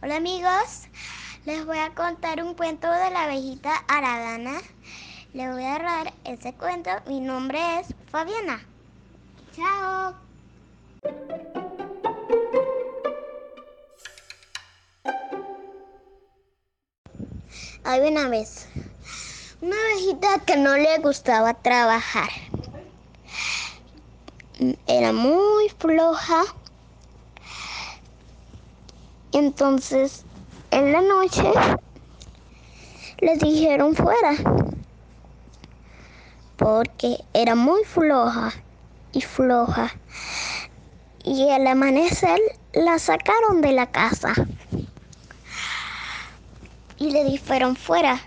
Hola amigos, les voy a contar un cuento de la abejita Aradana. Les voy a dar ese cuento. Mi nombre es Fabiana. Chao. Hay una vez una abejita que no le gustaba trabajar. Era muy floja entonces, en la noche, le dijeron fuera, porque era muy floja y floja. Y al amanecer la sacaron de la casa. Y le dijeron fuera,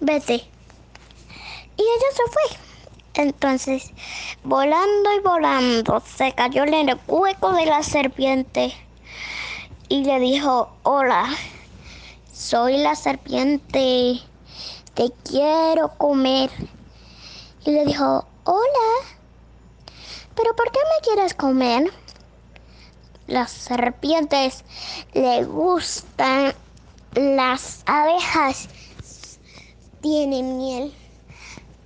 vete. Y ella se fue. Entonces, volando y volando, se cayó en el hueco de la serpiente y le dijo, hola, soy la serpiente, te quiero comer. Y le dijo, hola, pero ¿por qué me quieres comer? Las serpientes le gustan las abejas, tienen miel,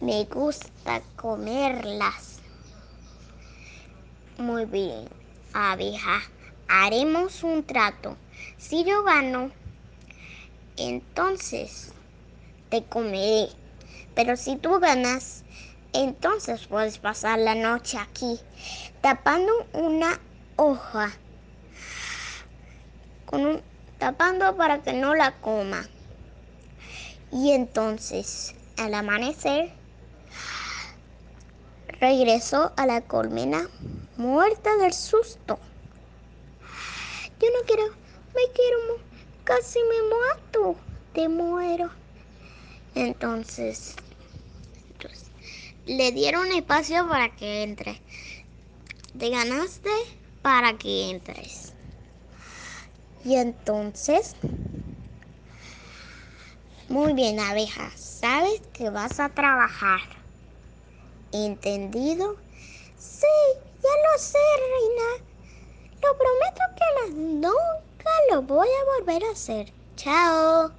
me gusta comerlas. Muy bien, abeja haremos un trato. Si yo gano, entonces te comeré. Pero si tú ganas, entonces puedes pasar la noche aquí, tapando una hoja, con tapando para que no la coma. Y entonces, al amanecer, regresó a la colmena muerta del susto. Yo no quiero, me quiero, casi me mato, te muero. Entonces, pues, le dieron espacio para que entre. Te ganaste para que entres. Y entonces, muy bien, abeja, sabes que vas a trabajar. ¿Entendido? Sí, ya lo sé, reina. Lo prometo que nunca voy a volver a hacer. Chao.